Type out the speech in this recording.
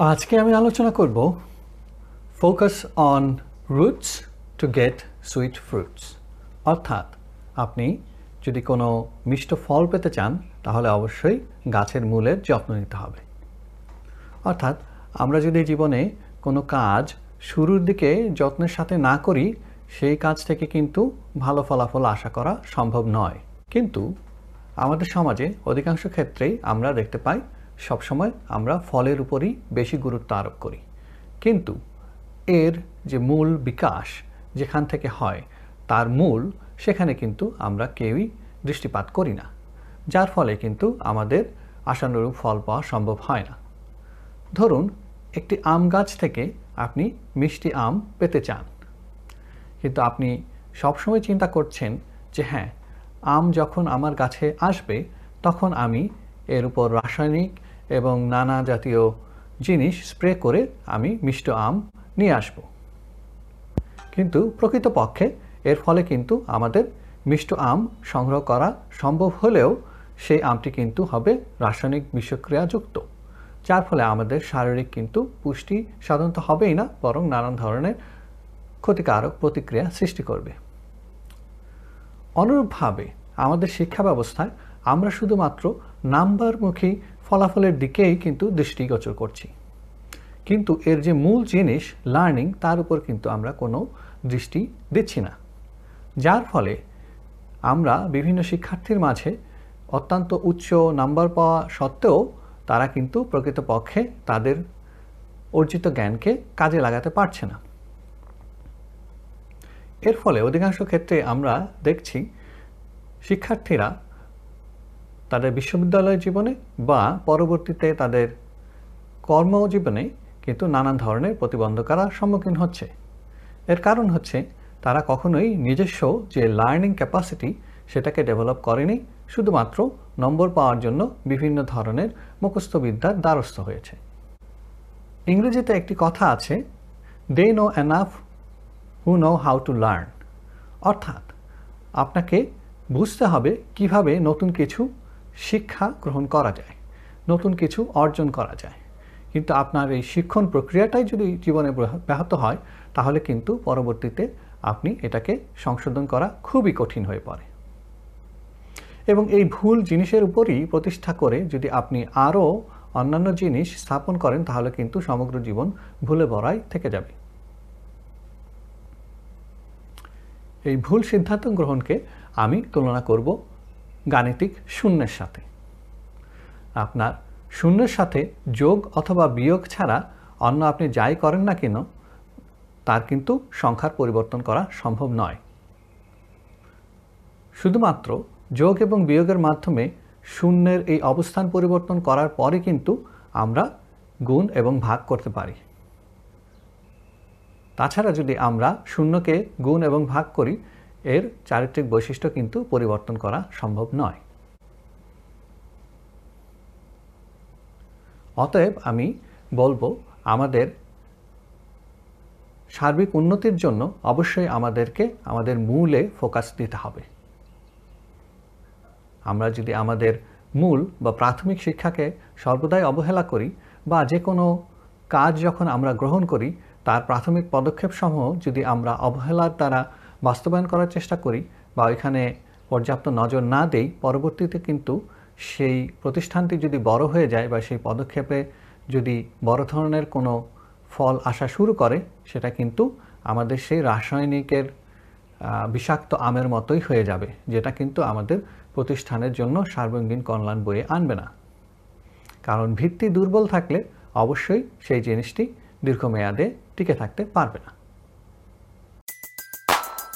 আজকে আমি আলোচনা করব focus on roots to get sweet fruits. অর্থাৎ আপনি যদি কোনো মিষ্ট ফল পেতে চান, তাহলে অবশ্যই গাছের মূলের যত্ন নিতে হবে। অর্থাৎ আমরা যদি জীবনে কোনো কাজ শুরুর দিকে যত্নের সাথে না করি, সেই কাজ থেকে কিন্তু ভালো ফলাফল আশা করা সম্ভব নয়। কিন্তু আমাদের সমাজে অধিকাংশ ক্ষেত্রেই আমরা দেখতে পাই সবসময় আমরা ফলের উপরই বেশি গুরুত্ব আরোপ করি। কিন্তু এর যে মূল বিকাশ যেখান থেকে হয়, তার মূল সেখানে কিন্তু আমরা কেউই দৃষ্টিপাত করি না। যার ফলে কিন্তু আমাদের আশানুরূপ ফল পাওয়া সম্ভব হয় না। ধরুন, একটি আম গাছ থেকে আপনি মিষ্টি আম পেতে চান। কিন্তু আপনি সবসময় চিন্তা করছেন যে হ্যাঁ আম যখন আমার গাছে আসবে, তখন আমি এর উপর রাসায়নিক এবং নানা জাতীয় জিনিস স্প্রে করে আমি মিষ্ট আম নিয়ে আসব। কিন্তু প্রকৃতপক্ষে এর ফলে কিন্তু আমাদের মিষ্ট আম সংগ্রহ করা সম্ভব হলেও সেই আমটি কিন্তু হবে রাসায়নিক বিষক্রিয়াযুক্ত যার ফলে আমাদের শারীরিক কিন্তু পুষ্টি সাধারণত হবেই না, বরং নানান ধরনের ক্ষতিকারক প্রতিক্রিয়া সৃষ্টি করবে। অনুরূপভাবে আমাদের শিক্ষা ব্যবস্থায় আমরা শুধুমাত্র নাম্বারমুখী ফলাফলের দিকেই কিন্তু দৃষ্টিগোচর করছি। কিন্তু এর যে মূল জিনিস লার্নিং তার উপর কিন্তু আমরা কোনো দৃষ্টি দিচ্ছি না। যার ফলে আমরা বিভিন্ন শিক্ষার্থীর মাঝে অত্যন্ত উচ্চ নাম্বার পাওয়া সত্ত্বেও তারা কিন্তু প্রকৃতপক্ষে তাদের অর্জিত জ্ঞানকে কাজে লাগাতে পারছে না। এর ফলে অধিকাংশ ক্ষেত্রে আমরা দেখছি শিক্ষার্থীরা তাদের বিশ্ববিদ্যালয় জীবনে বা পরবর্তীতে তাদের কর্মজীবনে কিন্তু নানান ধরনের প্রতিবন্ধকার সম্মুখীন হচ্ছে। এর কারণ হচ্ছে তারা কখনোই নিজস্ব যে লার্নিং ক্যাপাসিটি সেটাকে ডেভেলপ করেনি, শুধুমাত্র নম্বর পাওয়ার জন্য বিভিন্ন ধরনের মুখস্থবিদ্যার দ্বারস্থ হয়েছে। ইংরেজিতে একটি কথা আছে they know enough who know how to learn অর্থাৎ আপনাকে বুঝতে হবে কীভাবে নতুন কিছু শিক্ষা গ্রহণ করা যায়, নতুন কিছু অর্জন করা যায়। কিন্তু আপনার এই শিক্ষণ প্রক্রিয়াটাই যদি জীবনে ব্যাহত হয়, তাহলে কিন্তু পরবর্তীতে আপনি এটাকে সংশোধন করা খুবই কঠিন হয়ে পড়ে। এবং এই ভুল জিনিসের উপরই প্রতিষ্ঠা করে যদি আপনি আরও অন্যান্য জিনিস স্থাপন করেন, তাহলে কিন্তু সমগ্র জীবন ভুলে ভরাই থেকে যাবে। এই ভুল সিদ্ধান্ত গ্রহণকে আমি তুলনা করব গাণিতিক শূন্যের সাথে। আপনার শূন্যের সাথে যোগ অথবা বিয়োগ ছাড়া অন্য আপনি যাই করেন না কেন, তার কিন্তু সংখ্যার পরিবর্তন করা সম্ভব নয়। শুধুমাত্র যোগ এবং বিয়োগের মাধ্যমে শূন্যের এই অবস্থান পরিবর্তন করার পরে কিন্তু আমরা গুণ এবং ভাগ করতে পারি। তাছাড়া যদি আমরা শূন্যকে গুণ এবং ভাগ করি এর চারিত্রিক বৈশিষ্ট্য কিন্তু পরিবর্তন করা সম্ভব নয়। অতএব আমি বলব, আমাদের সার্বিক উন্নতির জন্য অবশ্যই আমাদেরকে আমাদের মূলে ফোকাস দিতে হবে। আমরা যদি আমাদের মূল বা প্রাথমিক শিক্ষাকে সর্বদাই অবহেলা করি বা যে কোনো কাজ যখন আমরা গ্রহণ করি, তার প্রাথমিক পদক্ষেপসমূহ যদি আমরা অবহেলার দ্বারা বাস্তবায়ন করার চেষ্টা করি বা ওইখানে পর্যাপ্ত নজর না দেই, পরবর্তীতে কিন্তু সেই প্রতিষ্ঠানটি যদি বড় হয়ে যায় বা সেই পদক্ষেপে যদি বড় ধরনের কোনো ফল আসা শুরু করে, সেটা কিন্তু আমাদের সেই রাসায়নিকের বিষাক্ত আমের মতোই হয়ে যাবে, যেটা কিন্তু আমাদের প্রতিষ্ঠানের জন্য সার্বঙ্গীন কল্যাণ বয়ে আনবে না। কারণ ভিত্তি দুর্বল থাকলে অবশ্যই সেই জিনিসটি দীর্ঘমেয়াদে টিকে থাকতে পারবে না।